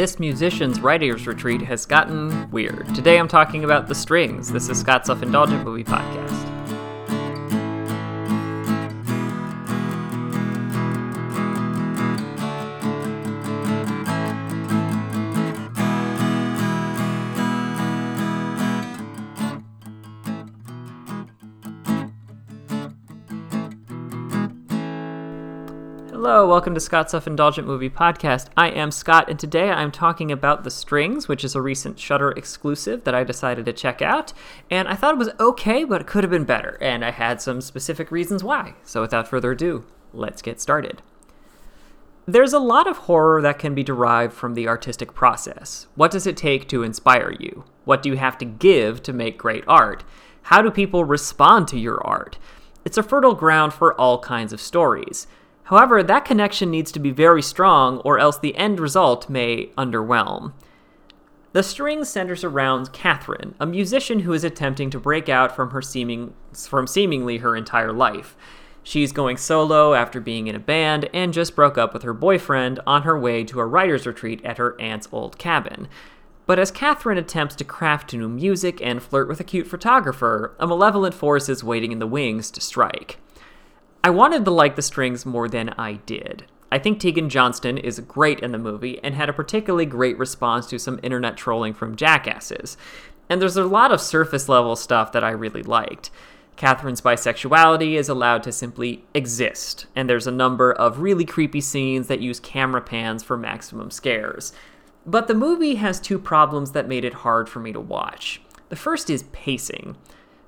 this musician's writer's retreat has gotten weird. Today I'm talking about The Strings. This is Scott's Self Indulgent Movie Podcast. Hello, welcome to Scott's Self Indulgent Movie Podcast. I am Scott, and today I'm talking about The Strings, which is a recent Shudder exclusive that I decided to check out. And I thought it was okay, but it could have been better, and I had some specific reasons why. So without further ado, let's get started. There's a lot of horror that can be derived from the artistic process. What does it take to inspire you? What do you have to give to make great art? How do people respond to your art? It's a fertile ground for all kinds of stories. However, that connection needs to be very strong, or else the end result may underwhelm. The string centers around Catherine, a musician who is attempting to break out from her seeming from seemingly her entire life. She's going solo after being in a band and just broke up with her boyfriend on her way to a writer's retreat at her aunt's old cabin. But as Catherine attempts to craft new music and flirt with a cute photographer, a malevolent force is waiting in the wings to strike. I wanted to like the strings more than I did. I think Teagan Johnston is great in the movie and had a particularly great response to some internet trolling from jackasses. And there's a lot of surface level stuff that I really liked. Catherine's bisexuality is allowed to simply exist, and there's a number of really creepy scenes that use camera pans for maximum scares. But the movie has two problems that made it hard for me to watch. The first is pacing.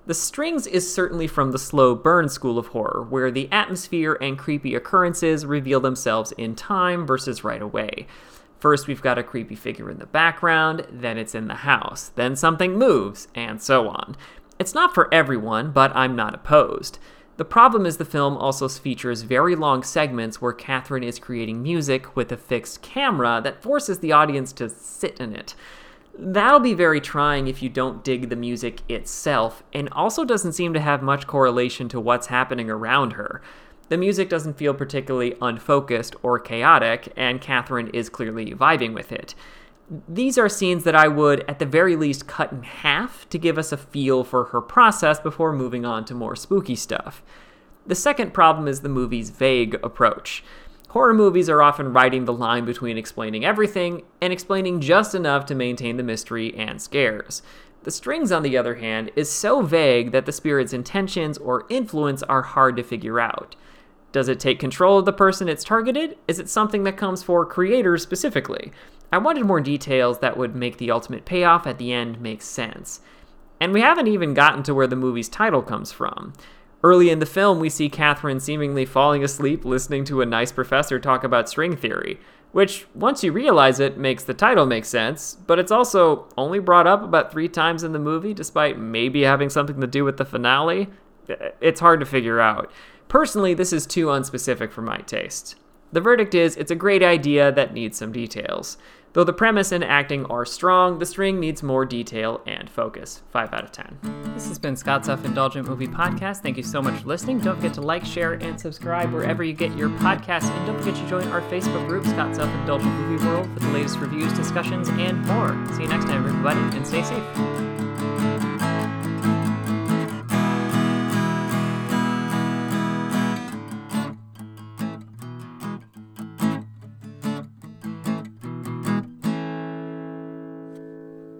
The Strings is certainly from the slow burn school of horror, where the atmosphere and creepy occurrences reveal themselves in time versus right away. First, we've got a creepy figure in the background, then it's in the house, then something moves, and so on. It's not for everyone, but I'm not opposed. The problem is the film also features very long segments where Catherine is creating music with a fixed camera that forces the audience to sit in it. That'll be very trying if you don't dig the music itself, and also doesn't seem to have much correlation to what's happening around her. The music doesn't feel particularly unfocused or chaotic, and Catherine is clearly vibing with it. These are scenes that I would, at the very least, cut in half to give us a feel for her process before moving on to more spooky stuff. The second problem is the movie's vague approach. Horror movies are often riding the line between explaining everything and explaining just enough to maintain the mystery and scares. The Strings, on the other hand, is so vague that the spirit's intentions or influence are hard to figure out. Does it take control of the person it's targeted? Is it something that comes for creators specifically? I wanted more details that would make the ultimate payoff at the end make sense. And we haven't even gotten to where the movie's title comes from. Early in the film, we see Catherine seemingly falling asleep listening to a nice professor talk about string theory, which, once you realize it, makes the title make sense, but it's also only brought up about three times in the movie, despite maybe having something to do with the finale. It's hard to figure out. Personally, this is too unspecific for my taste. The verdict is it's a great idea that needs some details. Though the premise and acting are strong, the string needs more detail and focus. 5 out of 10. This has been Scott's Self Indulgent Movie Podcast. Thank you so much for listening. Don't forget to like, share, and subscribe wherever you get your podcasts. And don't forget to join our Facebook group, Scott's Self Indulgent Movie World, for the latest reviews, discussions, and more. See you next time, everybody, and stay safe.